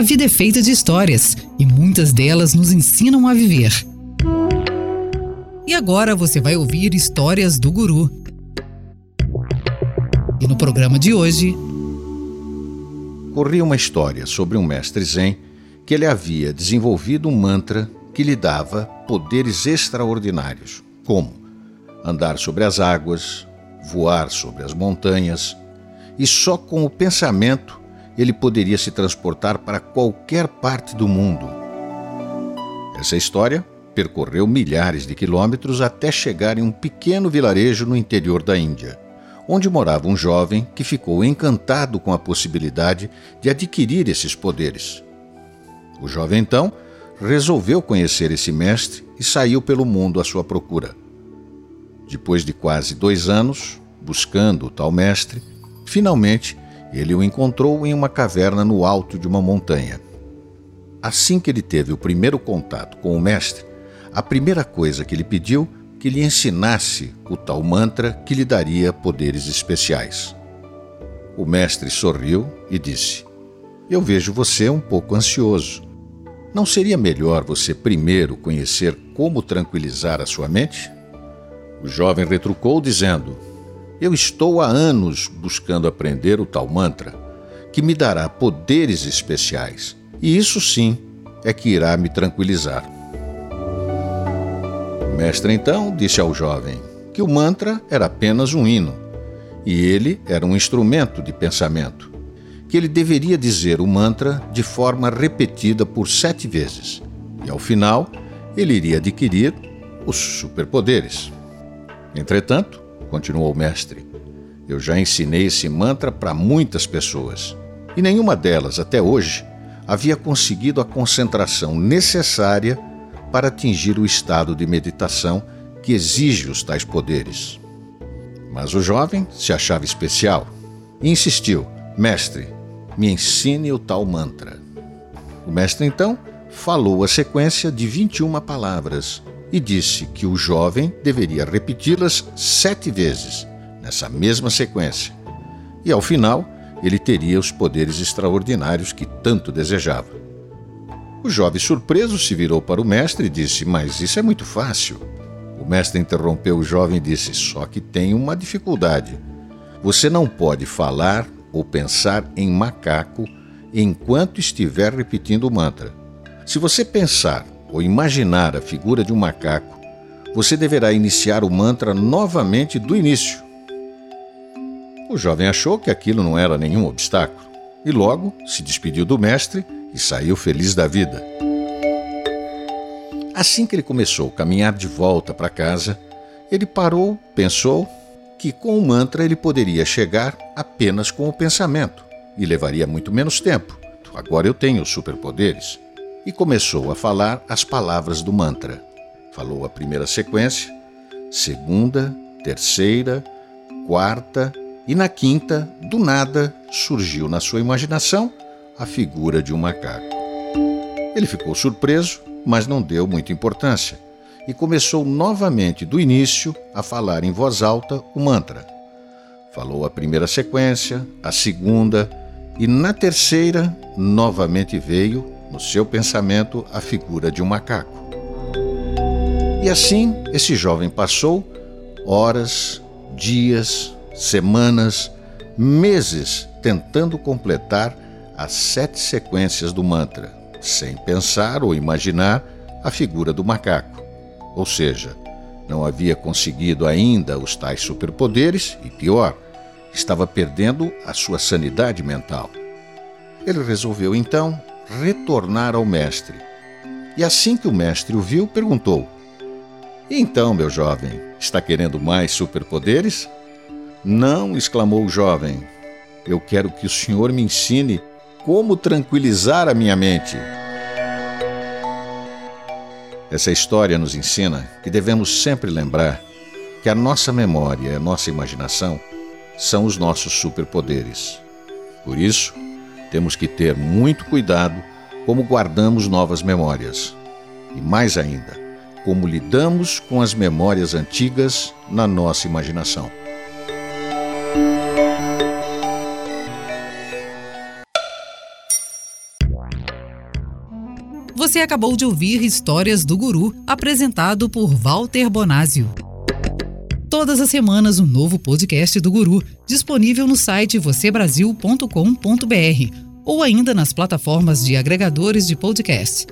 A vida é feita de histórias e muitas delas nos ensinam a viver. E agora você vai ouvir histórias do Guru. E no programa de hoje. Corria uma história sobre um mestre Zen que ele havia desenvolvido um mantra que lhe dava poderes extraordinários, como andar sobre as águas, voar sobre as montanhas, e só com o pensamento ele poderia se transportar para qualquer parte do mundo. Essa história percorreu milhares de quilômetros até chegar em um pequeno vilarejo no interior da Índia, onde morava um jovem que ficou encantado com a possibilidade de adquirir esses poderes. O jovem então resolveu conhecer esse mestre e saiu pelo mundo à sua procura. Depois de quase dois anos buscando o tal mestre, finalmente ele o encontrou em uma caverna no alto de uma montanha. Assim que ele teve o primeiro contato com o mestre, a primeira coisa que ele pediu que lhe ensinasse o tal mantra que lhe daria poderes especiais. O mestre sorriu e disse: Eu vejo você um pouco ansioso. Não seria melhor você primeiro conhecer como tranquilizar a sua mente? O jovem retrucou, dizendo: eu estou há anos buscando aprender o tal mantra, que me dará poderes especiais, e isso sim é que irá me tranquilizar. O mestre então disse ao jovem que o mantra era apenas um hino, e ele era um instrumento de pensamento, que ele deveria dizer o mantra de forma repetida por sete vezes, e ao final ele iria adquirir os superpoderes. Entretanto, continuou o mestre. Eu já ensinei esse mantra para muitas pessoas e nenhuma delas, até hoje, havia conseguido a concentração necessária para atingir o estado de meditação que exige os tais poderes. Mas o jovem se achava especial e insistiu: Mestre, me ensine o tal mantra. O mestre então falou a sequência de 21 palavras e disse que o jovem deveria repeti-las sete vezes, nessa mesma sequência. E ao final, ele teria os poderes extraordinários que tanto desejava. O jovem surpreso se virou para o mestre e disse: Mas isso é muito fácil. O mestre interrompeu o jovem e disse: Só que tem uma dificuldade. Você não pode falar ou pensar em macaco enquanto estiver repetindo o mantra. Se você pensar ou imaginar a figura de um macaco, você deverá iniciar o mantra novamente do início. O jovem achou que aquilo não era nenhum obstáculo e logo se despediu do mestre e saiu feliz da vida. Assim que ele começou a caminhar de volta para casa, ele parou, pensou que com o mantra ele poderia chegar apenas com o pensamento e levaria muito menos tempo. Agora eu tenho superpoderes e começou a falar as palavras do mantra. Falou a primeira sequência, segunda, terceira, quarta e na quinta, do nada, surgiu na sua imaginação a figura de um macaco. Ele ficou surpreso, mas não deu muita importância e começou novamente do início a falar em voz alta o mantra. Falou a primeira sequência, a segunda e na terceira novamente veio seu pensamento a figura de um macaco. E assim esse jovem passou horas, dias, semanas, meses tentando completar as sete sequências do mantra, sem pensar ou imaginar a figura do macaco. Ou seja, não havia conseguido ainda os tais superpoderes e, pior, estava perdendo a sua sanidade mental. Ele resolveu então retornar ao mestre. E assim que o mestre o viu, perguntou: Então, meu jovem, está querendo mais superpoderes? Não, exclamou o jovem. Eu quero que o senhor me ensine como tranquilizar a minha mente. Essa história nos ensina que devemos sempre lembrar que a nossa memória e a nossa imaginação são os nossos superpoderes. Por isso, temos que ter muito cuidado como guardamos novas memórias. E mais ainda, como lidamos com as memórias antigas na nossa imaginação. Você acabou de ouvir Histórias do Guru, apresentado por Walter Bonásio. Todas as semanas um novo podcast do Guru, disponível no site vocêbrasil.com.br ou ainda nas plataformas de agregadores de podcast.